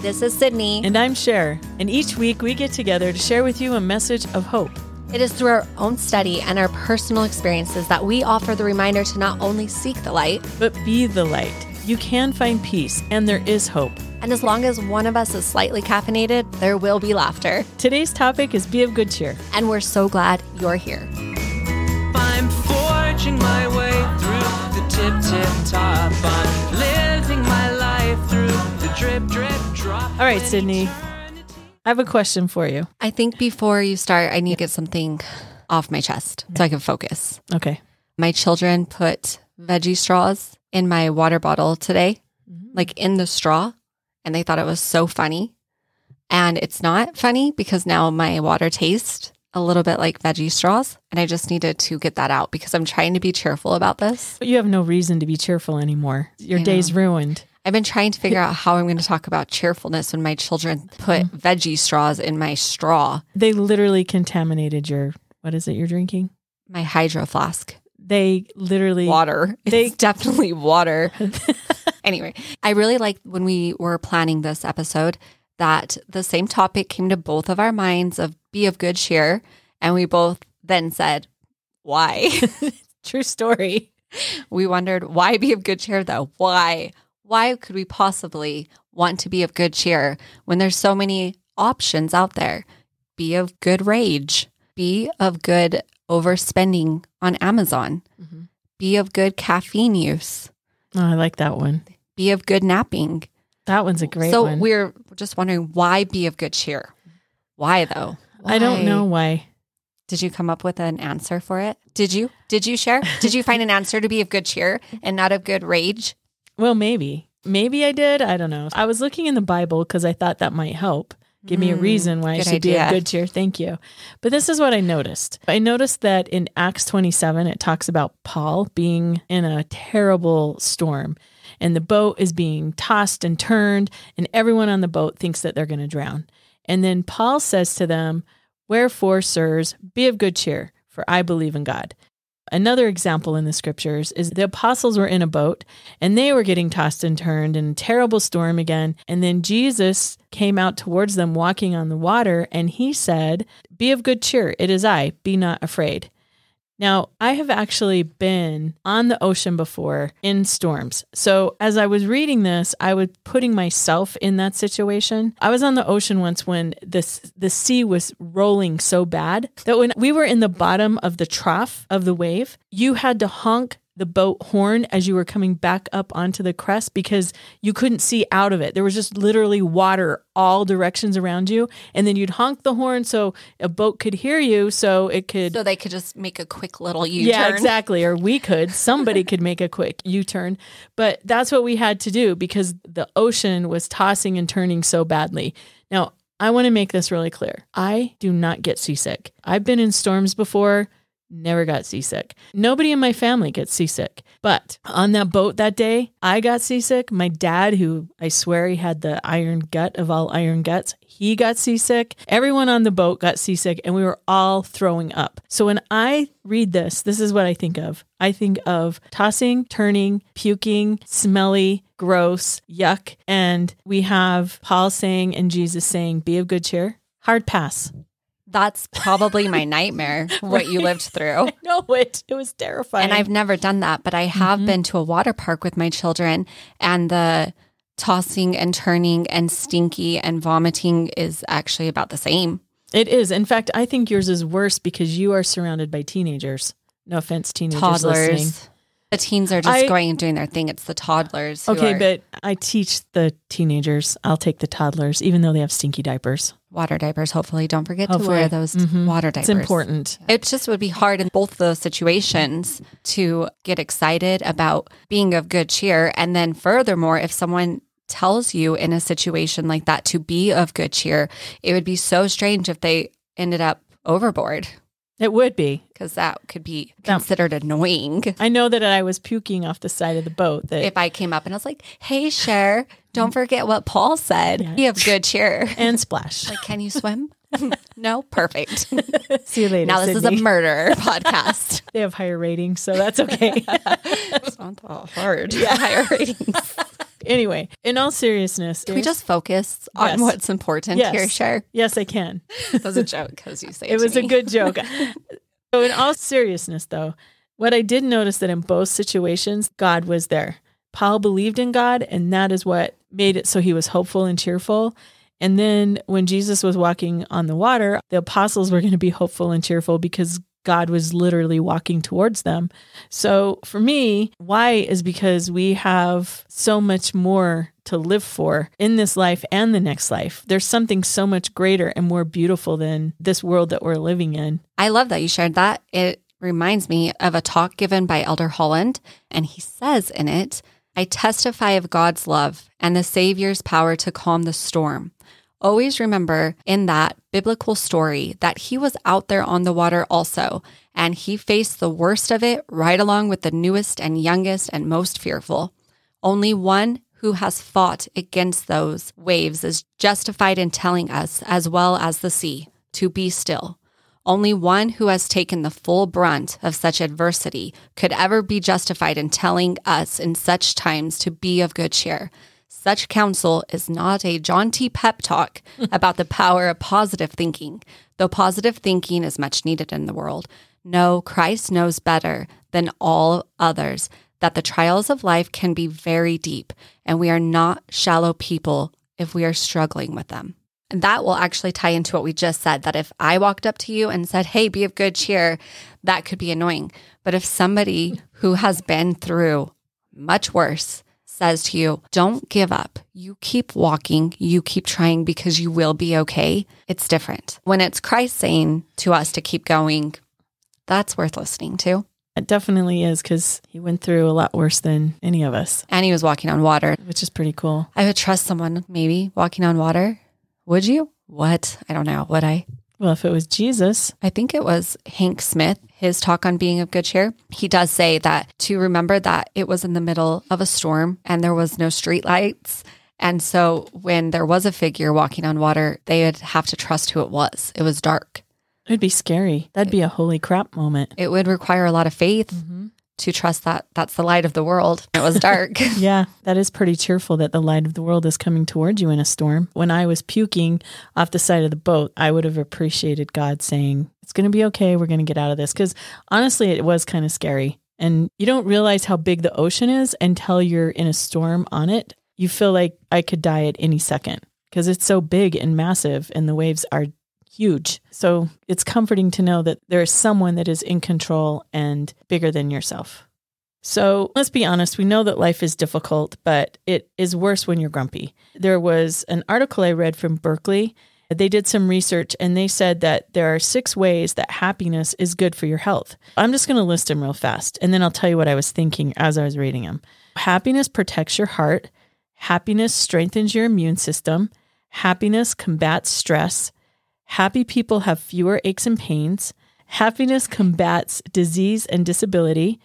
This is Cydni. And I'm Sher. And each week we get together to share with you a message of hope. It is through our own study and our personal experiences that we offer the reminder to not only seek the light, but be the light. You can find peace, and there is hope. And as long as one of us is slightly caffeinated, there will be laughter. Today's topic is Be of Good Cheer. And we're so glad you're here. I'm forging my way through the tip tip top. I'm drip drip drop. All right, Cydni. I have a question for you. I think before you start, I need to get something off my chest so I can focus. Okay. My children put veggie straws in my water bottle today, Mm-hmm. like in the straw, and they thought it was so funny. And it's not funny because now my water tastes a little bit like veggie straws. And I just needed to get that out because I'm trying to be cheerful about this. But you have no reason to be cheerful anymore. Your I day's know. ruined. I've been trying to figure out how I'm going to talk about cheerfulness when my children put veggie straws in my straw, They literally contaminated your, what is it you're drinking? my hydro flask. They literally. Water. They- It's definitely water. anyway, I really like when we were planning this episode that the same topic came to both of our minds of be of good cheer. And we both then said, why? True story. we wondered, why be of good cheer though? Why? Why could we possibly want to be of good cheer when there's so many options out there? Be of good rage. Be of good overspending on Amazon. Mhm. Be of good caffeine use. Oh, I like that one. Be of good napping. That one's a great so one. we're just wondering why be of good cheer? Why though? I don't know why. Did you come up with an answer for it? Did you? Did you share? Did you find an answer to be of good cheer and not of good rage? Well, maybe. Maybe I did. I don't know. I was looking in the Bible because I thought that might help. Give me a Mm, reason why I good should be of idea. good cheer. Thank you. But this is what I noticed. I noticed that in Acts 27, it talks about Paul being in a terrible storm and the boat is being tossed and turned, and everyone on the boat thinks that they're going to drown. And then Paul says to them, Wherefore, sirs, be of good cheer, for I believe in God. Another example in the scriptures is the apostles were in a boat and they were getting tossed and turned in a terrible storm again. And then Jesus came out towards them walking on the water and he said, Be of good cheer, it is I, be not afraid. Now, I have actually been on the ocean before in storms. So, as I was reading this, I was putting myself in that situation. I was on the ocean once when this the sea was rolling so bad that when we were in the bottom of the trough of the wave, you had to honk the boat horn as you were coming back up onto the crest because you couldn't see out of it. There was just literally water all directions around you. And then you'd honk the horn so a boat could hear you so it could So they could just make a quick little U turn. yeah, exactly. Or we could. Somebody could make a quick U turn. But that's what we had to do because the ocean was tossing and turning so badly. Now, I want to make this really clear. I do not get seasick. I've been in storms before, never got seasick. Nobody in my family gets seasick. But on that boat that day, I got seasick. My dad, who I swear he had the iron gut of all iron guts, he got seasick. Everyone on the boat got seasick, and we were all throwing up. So when I read this, this is what I think of. I think of tossing, turning, puking, smelly, gross, yuck. And we have Paul saying and Jesus saying, Be of good cheer. Hard pass. That's probably my nightmare, what you lived through. I know it. It was terrifying. And I've never done that, but I have Mhm. been to a water park with my children, and the tossing and turning and stinky and vomiting is actually about the same. It is. In fact, I think yours is worse because you are surrounded by teenagers. No offense, teenagers Toddlers. listening. The teens are just I- going and doing their thing. It's the toddlers. who Okay, are but I teach the teenagers. I'll take the toddlers, even though they have stinky diapers. Water diapers. Hopefully, don't forget to wear those Mhm. water diapers. It's important. It just would be hard in both those situations to get excited about being of good cheer. And then, furthermore, if someone tells you in a situation like that to be of good cheer, it would be so strange if they ended up overboard It would be. because that could be considered annoying. I know that I was puking off the side of the boat. That If I came up and I was like, hey, Sher, don't forget what Paul said. Yeah. Be of good cheer. and splash. Like, can you swim? no? Perfect. See you later. now, this is a murder podcast. They have higher ratings, so that's okay. not hard. Yeah, higher ratings. Anyway, in all seriousness, Can we just focus on Yes. what's important Yes. here? Sure. yes, I can. That was a joke because you say it to was a me. good joke. so, in all seriousness, though, what I did notice that in both situations, God was there. Paul believed in God, and that is what made it so he was hopeful and cheerful. And then when Jesus was walking on the water, the apostles were going to be hopeful and cheerful because God was literally walking towards them. So for me, why is because we have so much more to live for in this life and the next life. There's something so much greater and more beautiful than this world that we're living in. I love that you shared that. It reminds me of a talk given by Elder Holland, and he says in it, I testify of God's love and the Savior's power to calm the storm. Always remember in that biblical story that he was out there on the water also, and he faced the worst of it right along with the newest and youngest and most fearful. Only one who has fought against those waves is justified in telling us, as well as the sea, to be still. Only one who has taken the full brunt of such adversity could ever be justified in telling us in such times to be of good cheer. Such counsel is not a jaunty pep talk about the power of positive thinking, though positive thinking is much needed in the world. No, Christ knows better than all others that the trials of life can be very deep, and we are not shallow people if we are struggling with them. And that will actually tie into what we just said that if I walked up to you and said, Hey, be of good cheer, that could be annoying. But if somebody who has been through much worse says to you, Don't give up, you keep walking, you keep trying because you will be okay, it's different. When it's Christ saying to us to keep going, that's worth listening to. It definitely is because he went through a lot worse than any of us, And he was walking on water. which is pretty cool. I would trust someone maybe walking on water. Would you? What? I don't know. Would I? Well, if it was Jesus, I think it was Hank Smith, his talk on being of good cheer. He does say that to remember that it was in the middle of a storm and there was no street lights. And so when there was a figure walking on water, they would have to trust who it was. It was dark. it'd be scary. That'd be a holy crap moment. It would require a lot of faith mm-hmm. To trust that that's the light of the world. It was dark. Yeah, that is pretty cheerful that the light of the world is coming towards you in a storm. When I was puking off the side of the boat, I would have appreciated God saying, It's going to be okay. We're going to get out of this. Because honestly, it was kind of scary. And you don't realize how big the ocean is until you're in a storm on it. You feel like I could die at any second because it's so big and massive and the waves are huge. So it's comforting to know that there is someone that is in control and bigger than yourself. So let's be honest, we know that life is difficult, but it is worse when you're grumpy. There was an article I read from Berkeley. They did some research and they said that there are six ways that happiness is good for your health. I'm just going to list them real fast and then I'll tell you what I was thinking as I was reading them. Happiness protects your heart, happiness strengthens your immune system, happiness combats stress, happy people have fewer aches and pains, happiness combats disease and disability.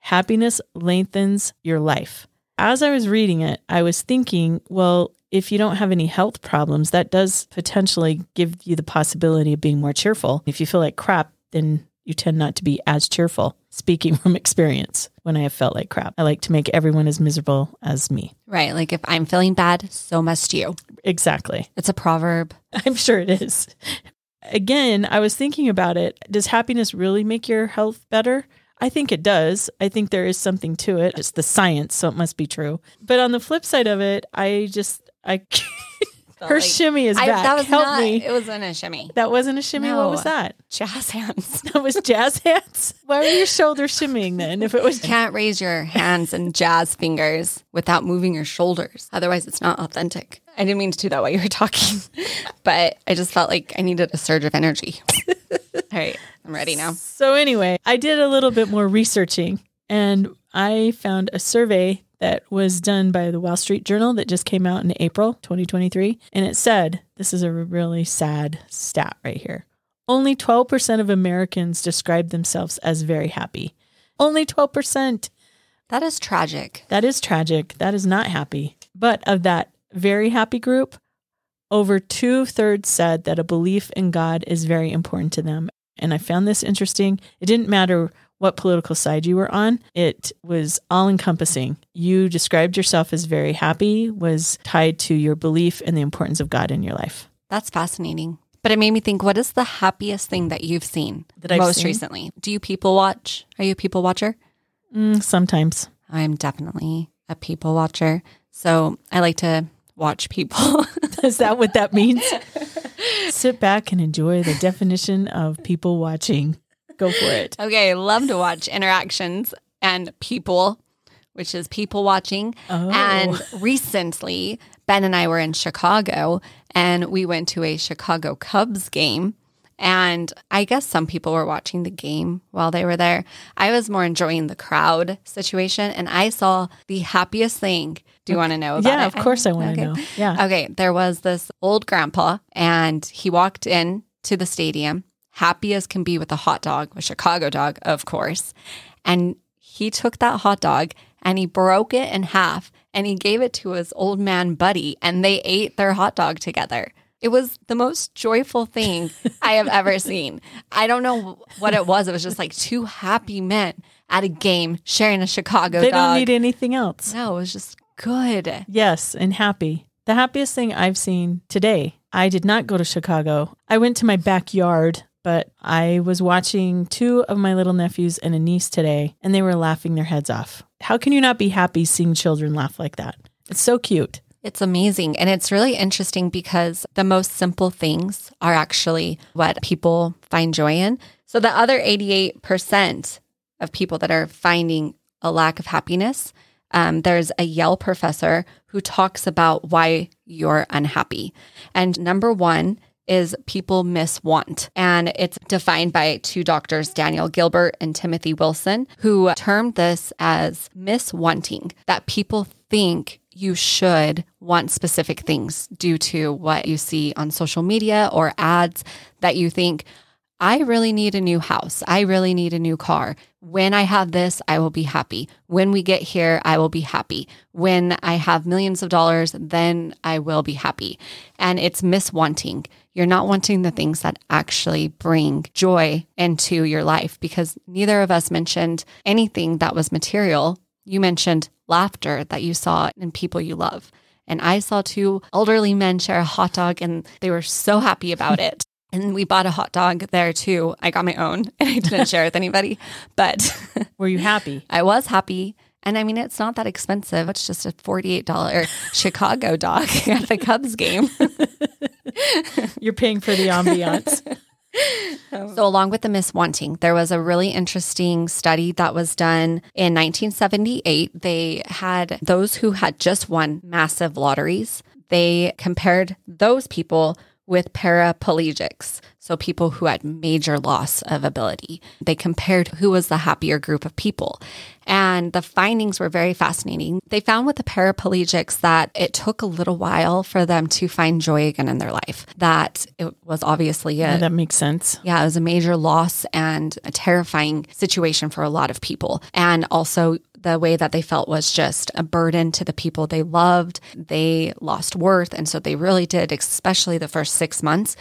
Happiness lengthens your life. As I was reading it, I was thinking, well, if you don't have any health problems, that does potentially give you the possibility of being more cheerful. If you feel like crap, then you tend not to be as cheerful. Speaking from experience, when I have felt like crap, I like to make everyone as miserable as me. right. Like if I'm feeling bad, so must you. Exactly. It's a proverb. I'm sure it is. Again, I was thinking about it. Does happiness really make your health better? I think it does. I think there is something to it. It's the science, so it must be true. But on the flip side of it, I just I her like- shimmy is I, back. that was Help not, me. It wasn't a shimmy. That wasn't a shimmy. What was that? Jazz hands. That was jazz hands. Why were your shoulders shimmying then? If it was you Can't raise your hands and jazz fingers without moving your shoulders. Otherwise, it's not authentic. I didn't mean to do that while you were talking, but I just felt like I needed a surge of energy. All right, I'm ready now. So, anyway, I did a little bit more researching and I found a survey that was done by the Wall Street Journal that just came out in April 2023. And it said this is a really sad stat right here. Only 12% of Americans describe themselves as very happy. Only 12%. That is tragic. That is tragic. That is not happy. But of that very happy group, over two thirds said that a belief in God is very important to them. And I found this interesting. It didn't matter what political side you were on. It was all encompassing. You described yourself as very happy, was tied to your belief in the importance of God in your life. That's fascinating. But it made me think what is the happiest thing that you've seen That I've most seen? recently? Do you people watch? Are you a people watcher? Mm, sometimes. I'm definitely a people watcher. So I like to watch people. Is that what that means? Sit back and enjoy the definition of people watching. Go for it. okay, love to watch interactions and people, which is people watching. Oh. And recently, Ben and I were in Chicago and we went to a Chicago Cubs game. And I guess some people were watching the game while they were there. I was more enjoying the crowd situation and I saw the happiest thing. Do you want to know about Yeah, it? of course I want to Okay. know. Yeah. Okay, there was this old grandpa, and he walked in to the stadium, happy as can be with a hot dog, a Chicago dog, of course. And he took that hot dog and he broke it in half and he gave it to his old man buddy, and they ate their hot dog together. It was the most joyful thing I have ever seen. I don't know what it was. It was just like two happy men at a game sharing a Chicago They dog. don't need anything else. no, it was just good. Yes, and happy. The happiest thing I've seen today. I did not go to Chicago. I went to my backyard, but I was watching two of my little nephews and a niece today, and they were laughing their heads off. How can you not be happy seeing children laugh like that? It's so cute. It's amazing. And it's really interesting because the most simple things are actually what people find joy in. So the other 88% of people that are finding a lack of happiness, um, there's a Yale professor who talks about why you're unhappy. And number one is people miss want. And it's defined by two doctors, Daniel Gilbert and Timothy Wilson, who termed this as miss wanting, that people think you should want specific things due to what you see on social media or ads that you think, I really need a new house. I really need a new car. When I have this, I will be happy. When we get here, I will be happy. When I have millions of dollars, then I will be happy. And it's miswanting. You're not wanting the things that actually bring joy into your life because neither of us mentioned anything that was material. You mentioned laughter that you saw in people you love. And I saw two elderly men share a hot dog and they were so happy about it. And we bought a hot dog there too. I got my own and I didn't share with anybody, but Were you happy? I was happy. And I mean, it's not that expensive. It's just a $48 Chicago dog at the Cubs game. You're paying for the ambiance. So, along with the Miss Wanting, there was a really interesting study that was done in 1978. They had those who had just won massive lotteries. They compared those people with paraplegics, so people who had major loss of ability. They compared who was the happier group of people. And the findings were very fascinating. They found with the paraplegics that it took a little while for them to find joy again in their life, that it was obviously a Yeah, that makes sense. yeah, it was a major loss and a terrifying situation for a lot of people. And also, the way that they felt was just a burden to the people they loved. They lost worth. And so they really did, especially the first six months,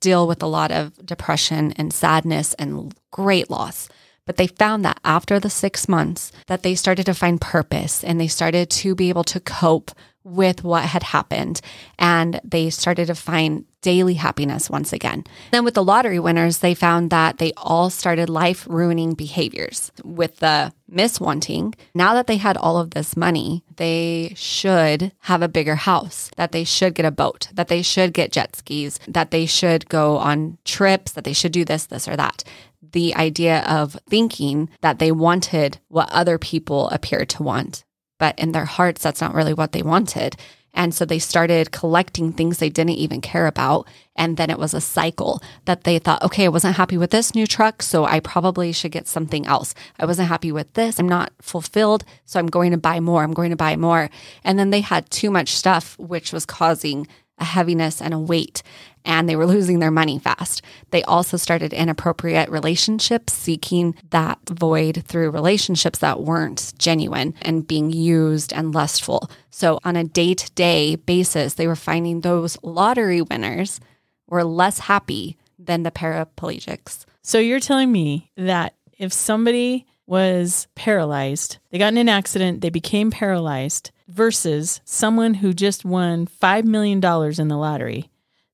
deal with a lot of depression and sadness and great loss. But they found that after the six months that they started to find purpose and they started to be able to cope with what had happened and they started to find daily happiness once again. Then with the lottery winners, they found that they all started life ruining behaviors. With the miswanting, now that they had all of this money, they should have a bigger house, that they should get a boat, that they should get jet skis, that they should go on trips, that they should do this, this, or that the idea of thinking that they wanted what other people appeared to want. But in their hearts, that's not really what they wanted. And so they started collecting things they didn't even care about. And then it was a cycle that they thought, okay, I wasn't happy with this new truck, so I probably should get something else. I wasn't happy with this. I'm not fulfilled, so I'm going to buy more. I'm going to buy more. And then they had too much stuff, which was causing a heaviness and a weight, and they were losing their money fast. They also started inappropriate relationships, seeking that void through relationships that weren't genuine and being used and lustful. So, on a day to day basis, they were finding those lottery winners were less happy than the paraplegics. So you're telling me that if somebody was paralyzed, they got in an accident, they became paralyzed, versus someone who just won $5 million in the lottery,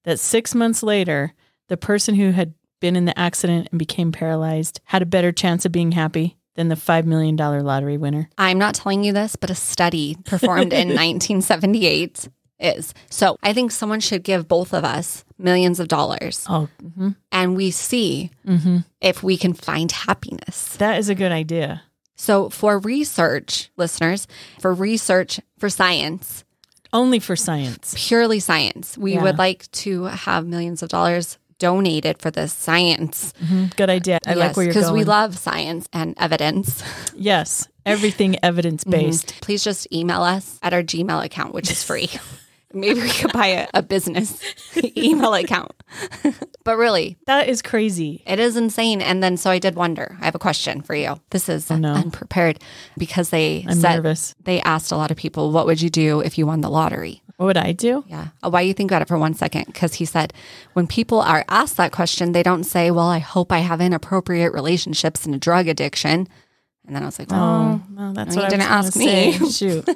that six months later, the person who had been in the accident and became paralyzed had a better chance of being happy than the $5 million lottery winner. I'm not telling you this, but a study performed in 1978 is. So I think someone should give both of us millions of dollars Oh, mhm. and we see if we can find happiness. that is a good idea. So, for research, listeners, for research for science, Only for science. purely science, we Yeah. would like to have millions of dollars donated for this science. Mhm. Good idea. I like where you're going. Because we love science and evidence. yes, everything evidence based. Please just email us at our Gmail account, which is free. Maybe we could buy a, a business email account. but really, That is crazy. it is insane. And then, so I did wonder. I have a question for you. This is Oh, no. unprepared because they I'm said nervous. they asked a lot of people, "What would you do if you won the lottery?" What would I do? Yeah. Uh, Why you think about it for one second? Because he said when people are asked that question, they don't say, "Well, I hope I have inappropriate relationships and a drug addiction." And then I was like, "Oh, Oh, well, that's you what I didn't was ask gonna me. say. Shoot.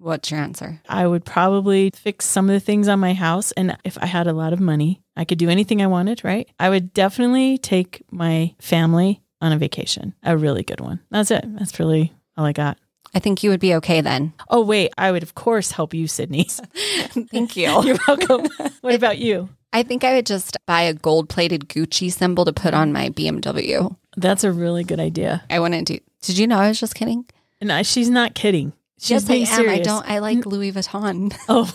What's your answer?" I would probably fix some of the things on my house. And if I had a lot of money, I could do anything I wanted, right? I would definitely take my family on a vacation, a really good one. That's it. That's really all I got. I think you would be okay then. Oh, wait. I would, of course, help you, Cydni. Thank you. You're welcome. what about you? I think I would just buy a gold-plated Gucci symbol to put on my BMW. That's a really good idea. I wouldn't do. Did you know I was just kidding? No, she's not kidding. She's yes, I am. serious. I don't. I like Louis Vuitton. Oh.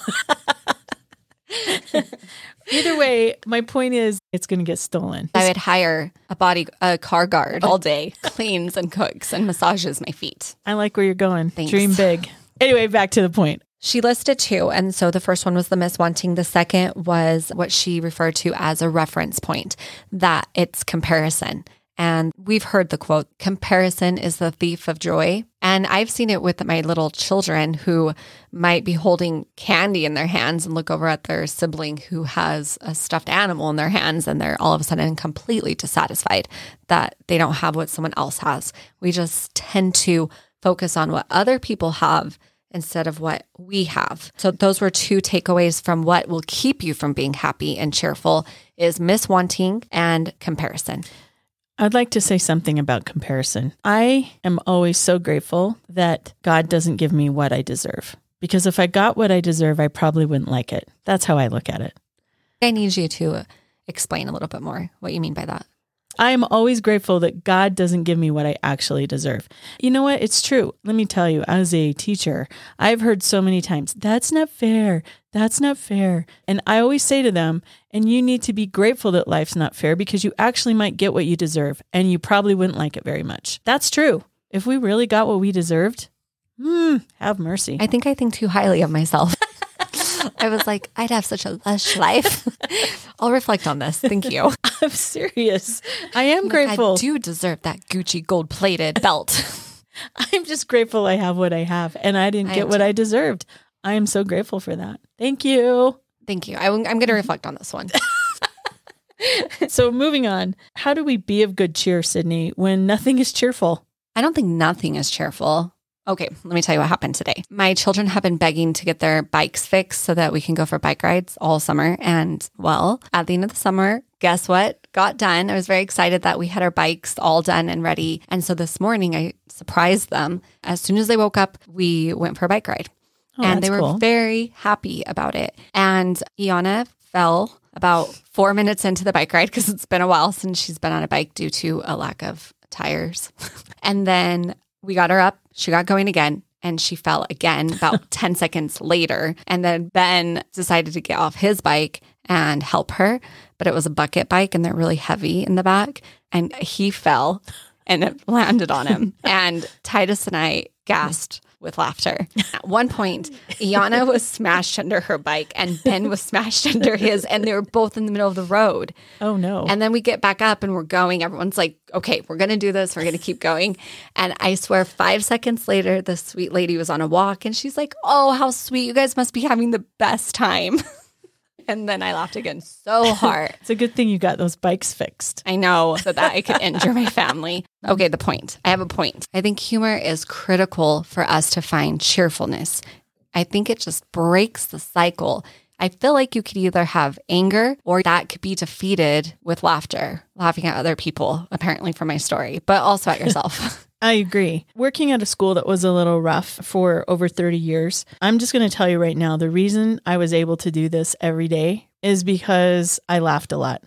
Either way, my point is it's going to get stolen. I would hire a body, a car guard oh. all day, cleans and cooks and massages my feet. I like where you're going. Thanks. Dream big. Anyway, back to the point. She listed two. And so the first one was the miss wanting. The second was what she referred to as a reference point, that it's comparison. And we've heard the quote, comparison is the thief of joy. And I've seen it with my little children who might be holding candy in their hands and look over at their sibling who has a stuffed animal in their hands and they're all of a sudden completely dissatisfied that they don't have what someone else has. We just tend to focus on what other people have instead of what we have. So those were two takeaways from what will keep you from being happy and cheerful is miswanting and comparison. I'd like to say something about comparison. I am always so grateful that God doesn't give me what I deserve. Because if I got what I deserve, I probably wouldn't like it. That's how I look at it. I need you to explain a little bit more what you mean by that. I am always grateful that God doesn't give me what I actually deserve. You know what? It's true. Let me tell you, as a teacher, I've heard so many times, that's not fair. That's not fair. And I always say to them, and you need to be grateful that life's not fair because you actually might get what you deserve and you probably wouldn't like it very much. That's true. If we really got what we deserved, hmm, have mercy. I think I think too highly of myself. I was like, I'd have such a lush life. I'll reflect on this. Thank you. I'm serious. I am Like, grateful. I do deserve that Gucci gold plated belt. I'm just grateful I have what I have and I didn't I get what too. I deserved. I am so grateful for that. Thank you. Thank you. I, am going to reflect on this one. So, moving on, how do we be of good cheer, Cydni, when nothing is cheerful? I don't think nothing is cheerful. Okay, let me tell you what happened today. My children have been begging to get their bikes fixed so that we can go for bike rides all summer. And well, at the end of the summer, guess what? Got done. I was very excited that we had our bikes all done and ready. And so this morning, I surprised them. As soon as they woke up, we went for a bike ride. Oh, and they were cool. very happy about it. And Iana fell about four minutes into the bike ride because it's been a while since she's been on a bike due to a lack of tires. and then we got her up. She got going again. And she fell again about 10 seconds later. And then Ben decided to get off his bike and help her. But it was a bucket bike and they're really heavy in the back. And he fell and it landed on him. and Titus and I gasped with laughter. At one point, Iana was smashed under her bike and Ben was smashed under his, and they were both in the middle of the road. Oh, no. And then we get back up and we're going. Everyone's like, okay, we're going to do this. We're going to keep going. And I swear, five seconds later, the sweet lady was on a walk and she's like, oh, how sweet. You guys must be having the best time. and then I laughed again so hard. It's a good thing you got those bikes fixed. I know so that I could injure my family. Okay, the point. I have a point. I think humor is critical for us to find cheerfulness. I think it just breaks the cycle. I feel like you could either have anger or that could be defeated with laughter, laughing at other people, apparently from my story, but also at yourself. I agree. Working at a school that was a little rough for over 30 years, I'm just going to tell you right now the reason I was able to do this every day is because I laughed a lot.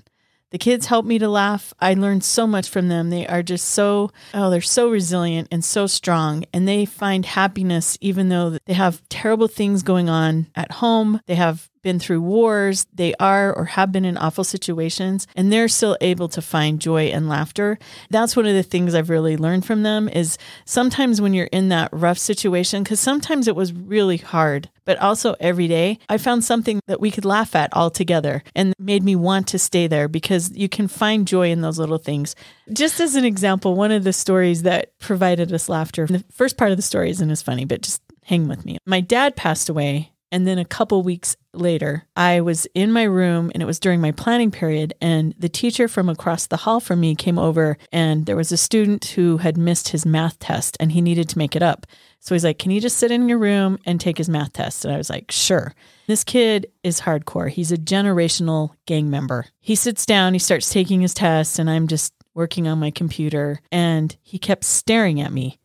The kids helped me to laugh. I learned so much from them. They are just so, oh, they're so resilient and so strong. And they find happiness even though they have terrible things going on at home. They have been through wars, they are or have been in awful situations, and they're still able to find joy and laughter. That's one of the things I've really learned from them is sometimes when you're in that rough situation, because sometimes it was really hard, but also every day, I found something that we could laugh at all together and made me want to stay there because you can find joy in those little things. Just as an example, one of the stories that provided us laughter, the first part of the story isn't as funny, but just hang with me. My dad passed away and then a couple weeks later, I was in my room and it was during my planning period. And the teacher from across the hall from me came over, and there was a student who had missed his math test and he needed to make it up. So he's like, Can you just sit in your room and take his math test? And I was like, Sure. This kid is hardcore. He's a generational gang member. He sits down, he starts taking his test, and I'm just working on my computer. And he kept staring at me.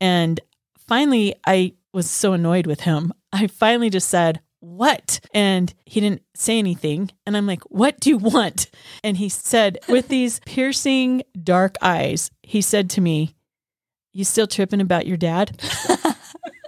And finally, I was so annoyed with him. I finally just said, What? And he didn't say anything. And I'm like, What do you want? And he said, with these piercing dark eyes, he said to me, You still tripping about your dad?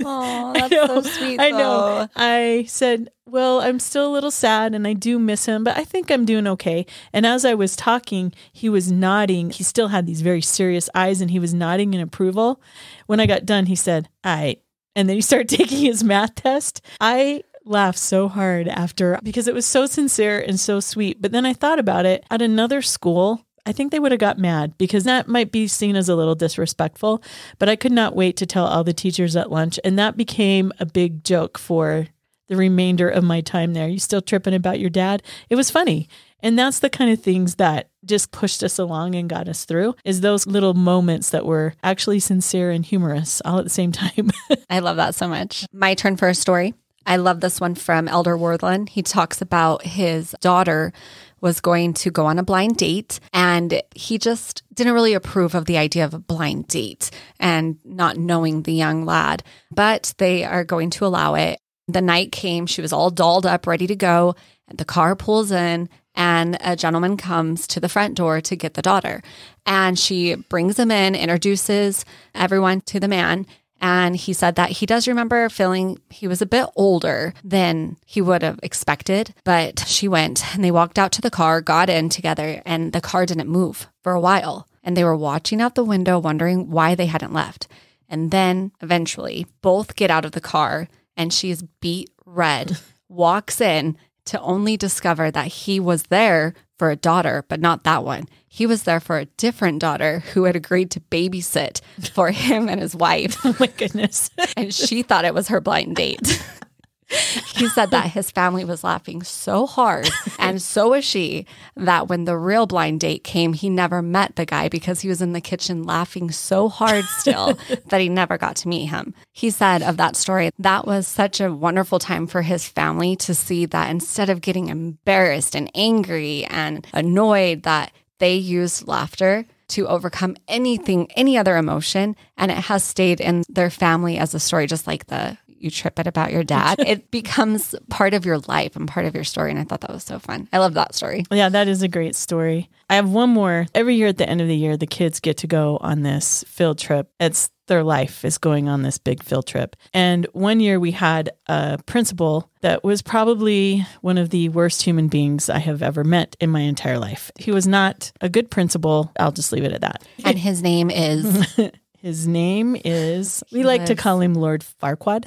Oh, I that's know, so sweet. I know. I said, Well, I'm still a little sad and I do miss him, but I think I'm doing okay. And as I was talking, he was nodding. He still had these very serious eyes and he was nodding in approval. When I got done, he said, All right. And then he started taking his math test. I laughed so hard after because it was so sincere and so sweet. But then I thought about it at another school. I think they would have got mad because that might be seen as a little disrespectful. But I could not wait to tell all the teachers at lunch. And that became a big joke for the remainder of my time there. You still tripping about your dad? It was funny. And that's the kind of things that just pushed us along and got us through is those little moments that were actually sincere and humorous all at the same time. I love that so much. My turn for a story. I love this one from Elder Wirthlin. He talks about his daughter was going to go on a blind date and he just didn't really approve of the idea of a blind date and not knowing the young lad, but they are going to allow it. The night came, she was all dolled up, ready to go. The car pulls in and a gentleman comes to the front door to get the daughter. And she brings him in, introduces everyone to the man. And he said that he does remember feeling he was a bit older than he would have expected. But she went and they walked out to the car, got in together, and the car didn't move for a while. And they were watching out the window, wondering why they hadn't left. And then eventually, both get out of the car and she is beat red, walks in to only discover that he was there for a daughter, but not that one. He was there for a different daughter who had agreed to babysit for him and his wife. oh my goodness. And she thought it was her blind date. he said that his family was laughing so hard, and so was she, that when the real blind date came, he never met the guy because he was in the kitchen laughing so hard still that he never got to meet him. He said of that story, that was such a wonderful time for his family to see that instead of getting embarrassed and angry and annoyed, that they used laughter to overcome anything, any other emotion. And it has stayed in their family as a story, just like the you trip it about your dad. it becomes part of your life and part of your story. And I thought that was so fun. I love that story. Yeah, that is a great story. I have one more. Every year at the end of the year, the kids get to go on this field trip. It's their life is going on this big field trip. And one year we had a principal that was probably one of the worst human beings I have ever met in my entire life. He was not a good principal. I'll just leave it at that. And his name is His name is, we He like to call him Lord Farquaad.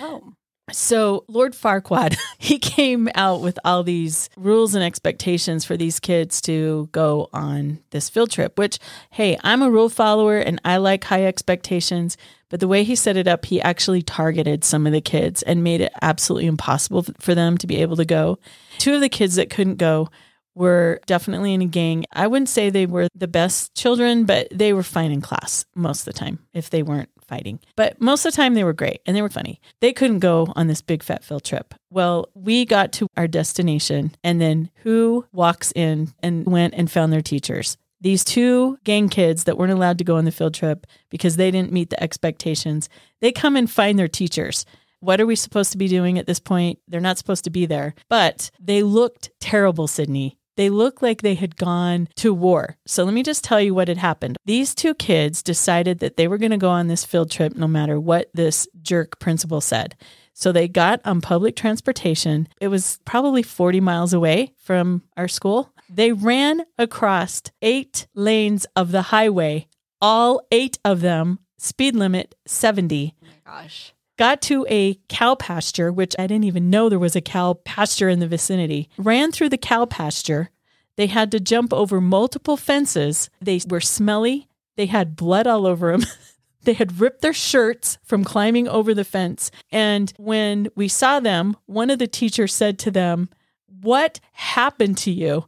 Oh. So, Lord Farquaad, he came out with all these rules and expectations for these kids to go on this field trip, which, hey, I'm a rule follower and I like high expectations. But the way he set it up, he actually targeted some of the kids and made it absolutely impossible for them to be able to go. Two of the kids that couldn't go were definitely in a gang. I wouldn't say they were the best children, but they were fine in class most of the time if they weren't fighting. But most of the time they were great and they were funny. They couldn't go on this big fat field trip. Well, we got to our destination and then who walks in and went and found their teachers? These two gang kids that weren't allowed to go on the field trip because they didn't meet the expectations, they come and find their teachers what are we supposed to be doing at this point? They're not supposed to be there. But they looked terrible, Cydni. They looked like they had gone to war. So let me just tell you what had happened. These two kids decided that they were going to go on this field trip no matter what this jerk principal said. So they got on public transportation. It was probably 40 miles away from our school. They ran across eight lanes of the highway, all eight of them, speed limit 70 Oh my gosh. Got to a cow pasture, which I didn't even know there was a cow pasture in the vicinity, ran through the cow pasture. They had to jump over multiple fences. They were smelly. They had blood all over them. they had ripped their shirts from climbing over the fence. And when we saw them, one of the teachers said to them, What happened to you?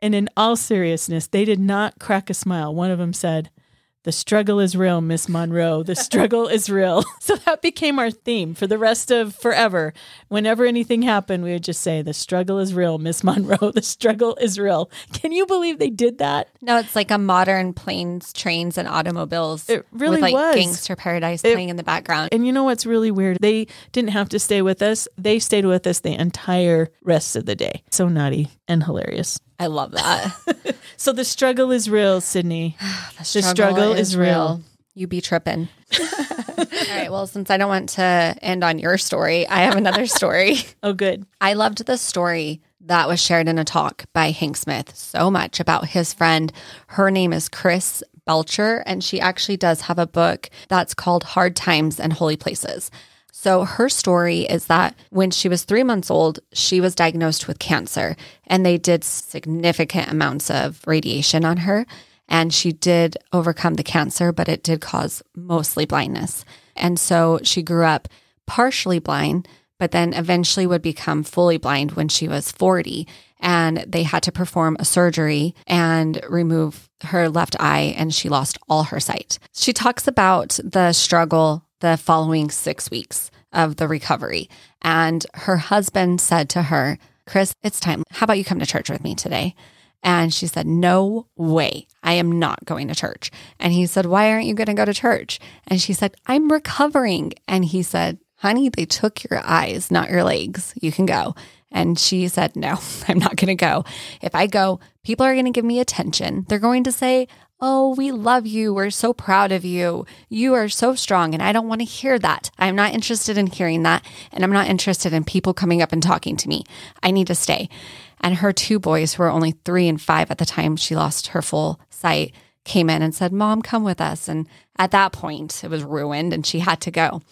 And in all seriousness, they did not crack a smile. One of them said, the struggle is real, Miss Monroe. The struggle is real. So that became our theme for the rest of forever. Whenever anything happened, we would just say, The struggle is real, Miss Monroe. The struggle is real. Can you believe they did that? No, it's like a modern planes, trains, and automobiles. It really with like was. Gangster Paradise It- playing in the background. And you know what's really weird? They didn't have to stay with us. They stayed with us the entire rest of the day. So naughty and hilarious. I love that. So the struggle is real, Cydni. The struggle is real. You be tripping. All right. Well, since I don't want to end on your story, I have another story. Oh, good. I loved the story that was shared in a talk by Hank Smith so much about his friend. Her name is Chris Belcher, and she actually does have a book that's called Hard Times and Holy Places. So, her story is that when she was three months old, she was diagnosed with cancer, and they did significant amounts of radiation on her. And she did overcome the cancer, but it did cause mostly blindness. And so she grew up partially blind, but then eventually would become fully blind when she was 40. And they had to perform a surgery and remove her left eye, and she lost all her sight. She talks about the struggle the following six weeks of the recovery. And her husband said to her, Chris, it's time. How about you come to church with me today? And she said, No way. I am not going to church. And he said, Why aren't you going to go to church? And she said, I'm recovering. And he said, Honey, they took your eyes, not your legs. You can go. And she said, No, I'm not going to go. If I go, people are going to give me attention. They're going to say, Oh, we love you. We're so proud of you. You are so strong. And I don't want to hear that. I'm not interested in hearing that. And I'm not interested in people coming up and talking to me. I need to stay. And her two boys, who were only three and five at the time she lost her full sight, came in and said, Mom, come with us. And at that point, it was ruined and she had to go.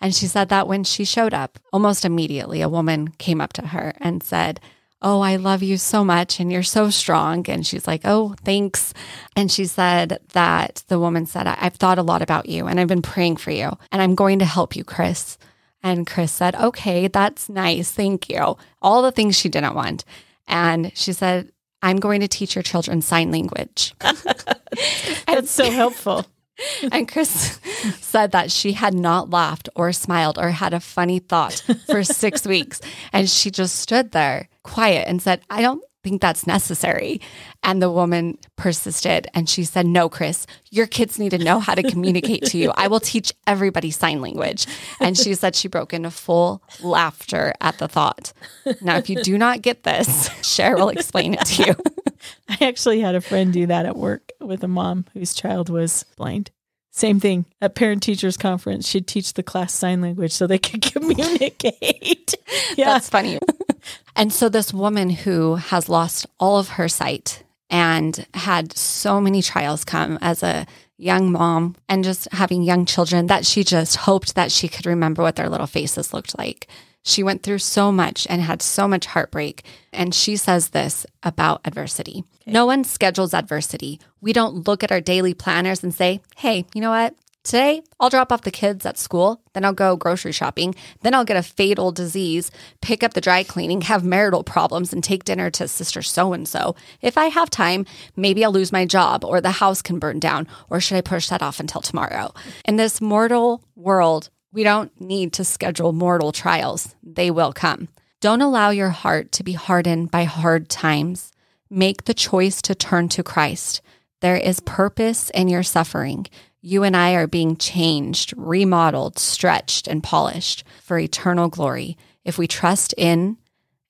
And she said that when she showed up, almost immediately, a woman came up to her and said, Oh, I love you so much and you're so strong. And she's like, Oh, thanks. And she said that the woman said, "I- I've thought a lot about you and I've been praying for you and I'm going to help you, Chris. And Chris said, Okay, that's nice. Thank you. All the things she didn't want. And she said, I'm going to teach your children sign language. That's so helpful. And Chris said that she had not laughed or smiled or had a funny thought for six weeks. And she just stood there quiet and said, I don't think that's necessary. And the woman persisted and she said, No, Chris, your kids need to know how to communicate to you. I will teach everybody sign language. And she said she broke into full laughter at the thought. Now, if you do not get this, Sher will explain it to you. I actually had a friend do that at work with a mom whose child was blind. Same thing at parent teachers conference. She'd teach the class sign language so they could communicate. yeah. That's funny. and so, this woman who has lost all of her sight and had so many trials come as a young mom and just having young children that she just hoped that she could remember what their little faces looked like. She went through so much and had so much heartbreak. And she says this about adversity No one schedules adversity. We don't look at our daily planners and say, hey, you know what? Today, I'll drop off the kids at school, then I'll go grocery shopping, then I'll get a fatal disease, pick up the dry cleaning, have marital problems, and take dinner to sister so and so. If I have time, maybe I'll lose my job or the house can burn down, or should I push that off until tomorrow? In this mortal world, we don't need to schedule mortal trials, they will come. Don't allow your heart to be hardened by hard times. Make the choice to turn to Christ. There is purpose in your suffering. You and I are being changed, remodeled, stretched, and polished for eternal glory. If we trust in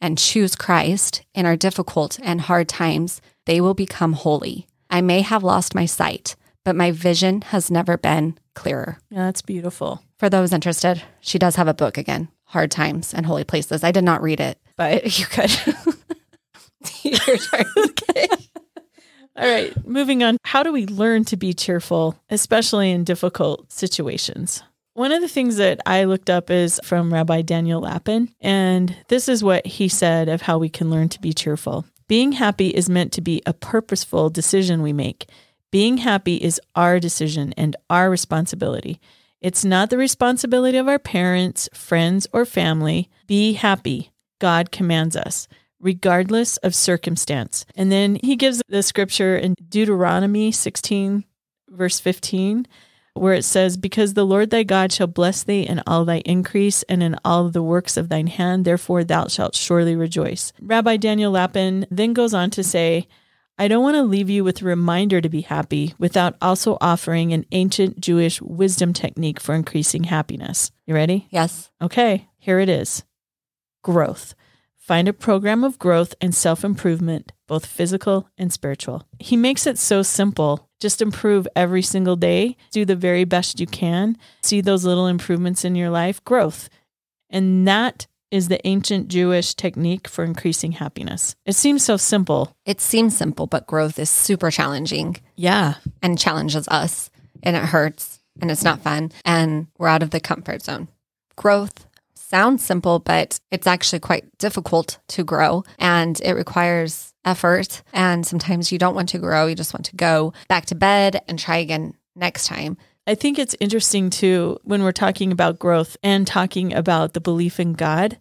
and choose Christ in our difficult and hard times, they will become holy. I may have lost my sight, but my vision has never been clearer. Yeah, that's beautiful. For those interested, she does have a book again, Hard Times and Holy Places. I did not read it, but you could. Okay. All right, moving on. How do we learn to be cheerful, especially in difficult situations? One of the things that I looked up is from Rabbi Daniel Lapin, and this is what he said of how we can learn to be cheerful. Being happy is meant to be a purposeful decision we make. Being happy is our decision and our responsibility. It's not the responsibility of our parents, friends, or family. Be happy. God commands us regardless of circumstance. And then he gives the scripture in Deuteronomy 16, verse 15, where it says, Because the Lord thy God shall bless thee in all thy increase and in all the works of thine hand, therefore thou shalt surely rejoice. Rabbi Daniel Lapin then goes on to say, I don't want to leave you with a reminder to be happy without also offering an ancient Jewish wisdom technique for increasing happiness. You ready? Yes. Okay, here it is growth. Find a program of growth and self improvement, both physical and spiritual. He makes it so simple. Just improve every single day, do the very best you can, see those little improvements in your life, growth. And that is the ancient Jewish technique for increasing happiness. It seems so simple. It seems simple, but growth is super challenging Yeah. and challenges us, and it hurts, and it's not fun, and we're out of the comfort zone. Growth sounds simple, but it's actually quite difficult to grow, and it requires effort. And sometimes you don't want to grow, you just want to go back to bed and try again next time. I think it's interesting too when we're talking about growth and talking about the belief in God.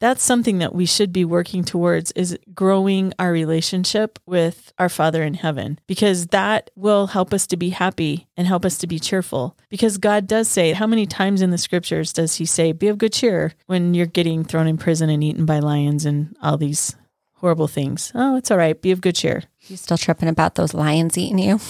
That's something that we should be working towards is growing our relationship with our Father in heaven because that will help us to be happy and help us to be cheerful. Because God does say, how many times in the scriptures does he say, be of good cheer when you're getting thrown in prison and eaten by lions and all these horrible things? Oh, it's all right. Be of good cheer. You still tripping about those lions eating you?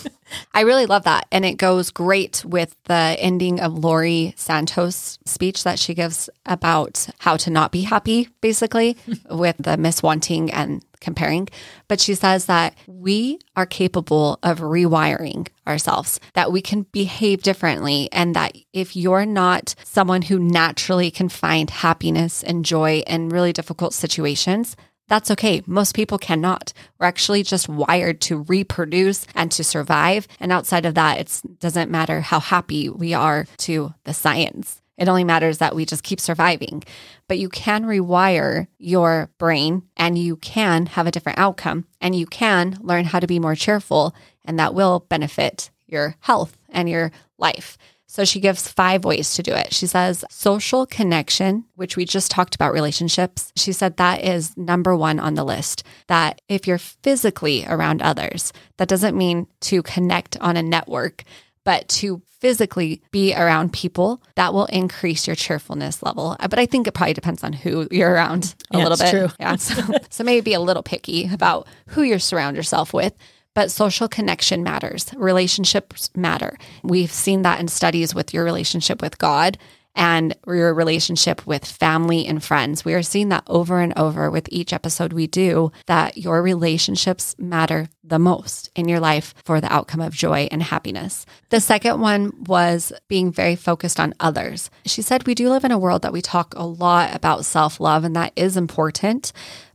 I really love that. And it goes great with the ending of Laurie Santos' speech that she gives about how to not be happy, basically, with the miswanting and comparing. But she says that we are capable of rewiring ourselves, that we can behave differently, and that if you're not someone who naturally can find happiness and joy in really difficult situations, that's okay. Most people cannot. We're actually just wired to reproduce and to survive. And outside of that, it doesn't matter how happy we are to the science. It only matters that we just keep surviving. But you can rewire your brain and you can have a different outcome and you can learn how to be more cheerful, and that will benefit your health and your life. So she gives five ways to do it. She says social connection, which we just talked about relationships. She said that is number one on the list. That if you're physically around others, that doesn't mean to connect on a network, but to physically be around people that will increase your cheerfulness level. Uh, but I think it probably depends on who you're around a Yeah, little bit. true. Yeah. So, so maybe be a little picky about who you surround yourself with. But social connection matters. Relationships matter. We've seen that in studies with your relationship with God and your relationship with family and friends. We are seeing that over and over with each episode we do that your relationships matter the most in your life for the outcome of joy and happiness. The second one was being very focused on others. She said, We do live in a world that we talk a lot about self love, and that is important.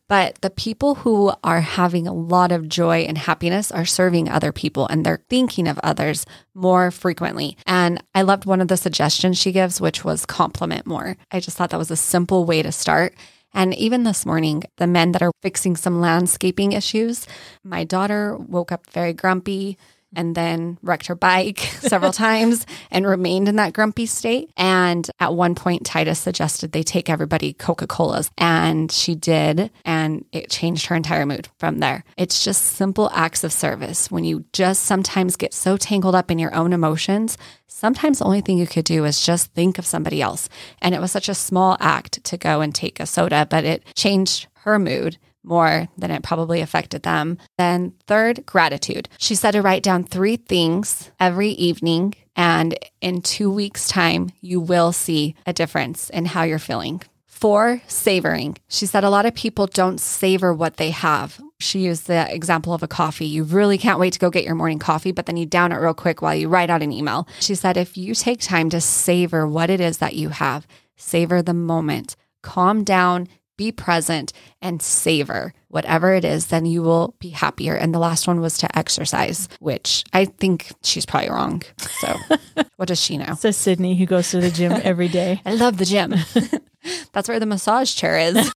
But the people who are having a lot of joy and happiness are serving other people and they're thinking of others more frequently. And I loved one of the suggestions she gives, which was compliment more. I just thought that was a simple way to start. And even this morning, the men that are fixing some landscaping issues, my daughter woke up very grumpy and then wrecked her bike several times and remained in that grumpy state. And at one point, Titus suggested they take everybody Coca Cola's, and she did. And it changed her entire mood from there. It's just simple acts of service. When you just sometimes get so tangled up in your own emotions, sometimes the only thing you could do is just think of somebody else. And it was such a small act to go and take a soda, but it changed her mood more than it probably affected them. Then, third, gratitude. She said to write down three things every evening, and in two weeks' time, you will see a difference in how you're feeling. Four, savoring. She said a lot of people don't savor what they have. She used the example of a coffee. You really can't wait to go get your morning coffee, but then you down it real quick while you write out an email. She said if you take time to savor what it is that you have, savor the moment, calm down, be present and savor whatever it is, then you will be happier. And the last one was to exercise, which I think she's probably wrong. So, what does she know? Says Cydni, who goes to the gym every day. I love the gym. That's where the massage chair is.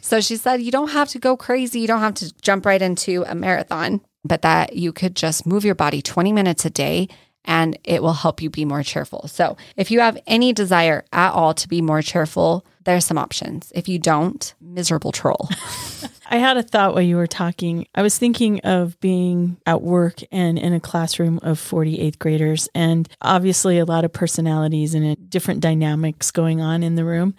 so she said, you don't have to go crazy. You don't have to jump right into a marathon, but that you could just move your body 20 minutes a day and it will help you be more cheerful. So if you have any desire at all to be more cheerful, there's some options. If you don't, miserable troll. I had a thought while you were talking. I was thinking of being at work and in a classroom of 48th graders, and obviously a lot of personalities and different dynamics going on in the room.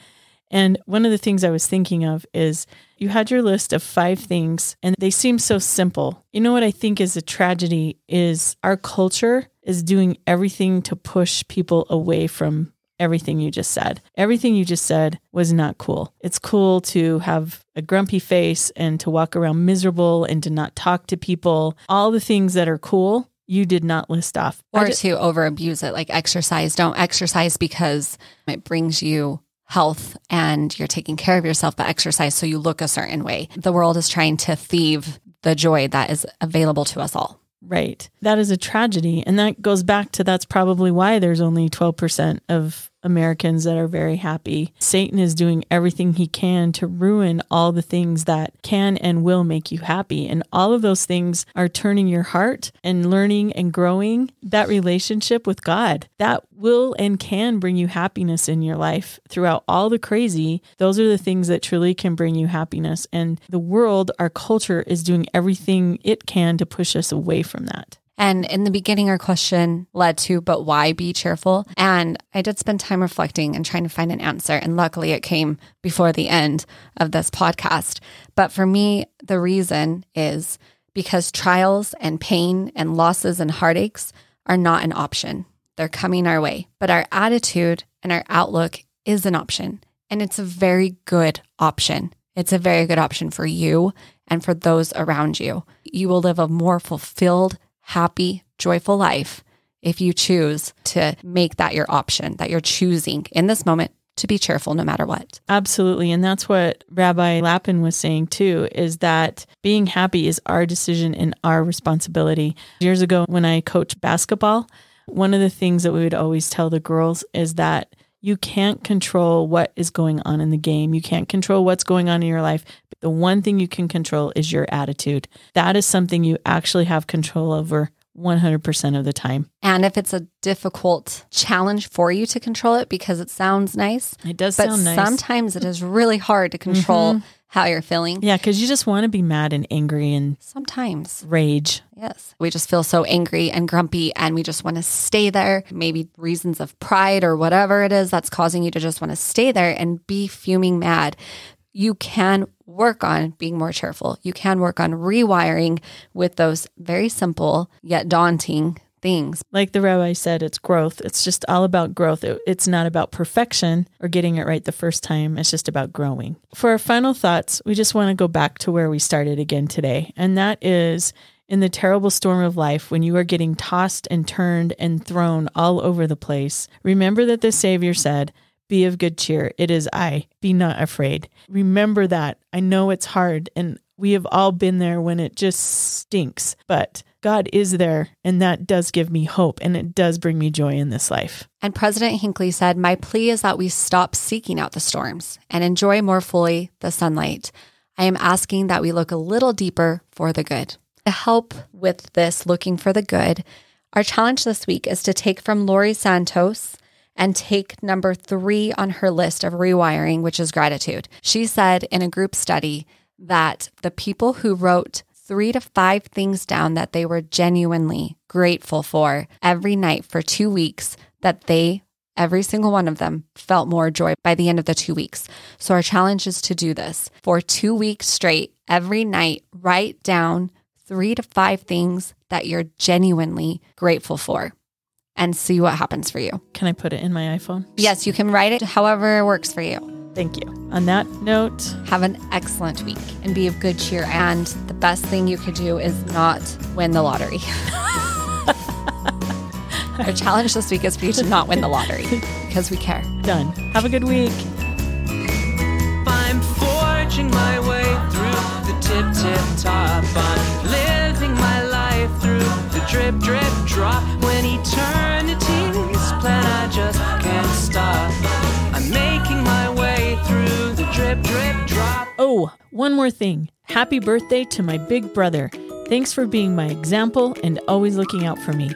And one of the things I was thinking of is you had your list of five things and they seem so simple. You know what I think is a tragedy is our culture is doing everything to push people away from everything you just said. Everything you just said was not cool. It's cool to have a grumpy face and to walk around miserable and to not talk to people. All the things that are cool, you did not list off. Or to over abuse it, like exercise. Don't exercise because it brings you health and you're taking care of yourself, but exercise so you look a certain way. The world is trying to thieve the joy that is available to us all. Right. That is a tragedy. And that goes back to that's probably why there's only 12% of Americans that are very happy. Satan is doing everything he can to ruin all the things that can and will make you happy. And all of those things are turning your heart and learning and growing that relationship with God. That will and can bring you happiness in your life throughout all the crazy. Those are the things that truly can bring you happiness. And the world, our culture, is doing everything it can to push us away from that. And in the beginning, our question led to, but why be cheerful? And I did spend time reflecting and trying to find an answer. And luckily, it came before the end of this podcast. But for me, the reason is because trials and pain and losses and heartaches are not an option. They're coming our way. But our attitude and our outlook is an option. And it's a very good option. It's a very good option for you and for those around you. You will live a more fulfilled, happy, joyful life if you choose to make that your option, that you're choosing in this moment to be cheerful no matter what. Absolutely. And that's what Rabbi Lapin was saying too is that being happy is our decision and our responsibility. Years ago, when I coached basketball, one of the things that we would always tell the girls is that you can't control what is going on in the game. You can't control what's going on in your life. But the one thing you can control is your attitude. That is something you actually have control over 100% of the time. And if it's a difficult challenge for you to control it because it sounds nice, It does but sound nice. sometimes it is really hard to control Mhm. how you're feeling. yeah, because you just want to be mad and angry and Sometimes. rage. Yes. We just feel so angry and grumpy and we just want to stay there. Maybe reasons of pride or whatever it is that's causing you to just want to stay there and be fuming mad. You can work on being more cheerful. You can work on rewiring with those very simple yet daunting things. Like the rabbi said, it's growth. It's just all about growth. It- it's not about perfection or getting it right the first time. It's just about growing. For our final thoughts, we just want to go back to where we started again today. And that is in the terrible storm of life when you are getting tossed and turned and thrown all over the place. Remember that the Savior said, Be of good cheer. It is I. Be not afraid. Remember that. I know it's hard and we have all been there when it just stinks, but God is there and that does give me hope and it does bring me joy in this life. And President Hinckley said, My plea is that we stop seeking out the storms and enjoy more fully the sunlight. I am asking that we look a little deeper for the good. To help with this looking for the good, our challenge this week is to take from Laurie Santos and take number three on her list of rewiring, which is gratitude. She said in a group study that the people who wrote three to five things down that they were genuinely grateful for every night for two weeks, that they, every single one of them, felt more joy by the end of the two weeks. So our challenge is to do this for two weeks straight, every night, write down three to five things that you're genuinely grateful for and see what happens for you. Can I put it in my iPhone? Yes, you can write it however it works for you. Thank you. On that note, Have an excellent week and be of good cheer. And the best thing you could do is not win the lottery. Our challenge this week is for you to not win the lottery because we care. done. Have a good week. I'm forging my way through the tip tip top. I'm living my life through the drip drip drop. When eternity's Oh, one more thing. Happy birthday to my big brother. Thanks for being my example and always looking out for me.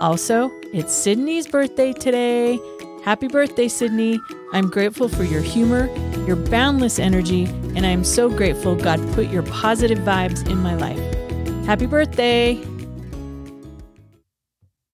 Also, it's Cydni's birthday today. Happy birthday, Sydney. I'm grateful for your humor, your boundless energy, and I am so grateful God put your positive vibes in my life. Happy birthday!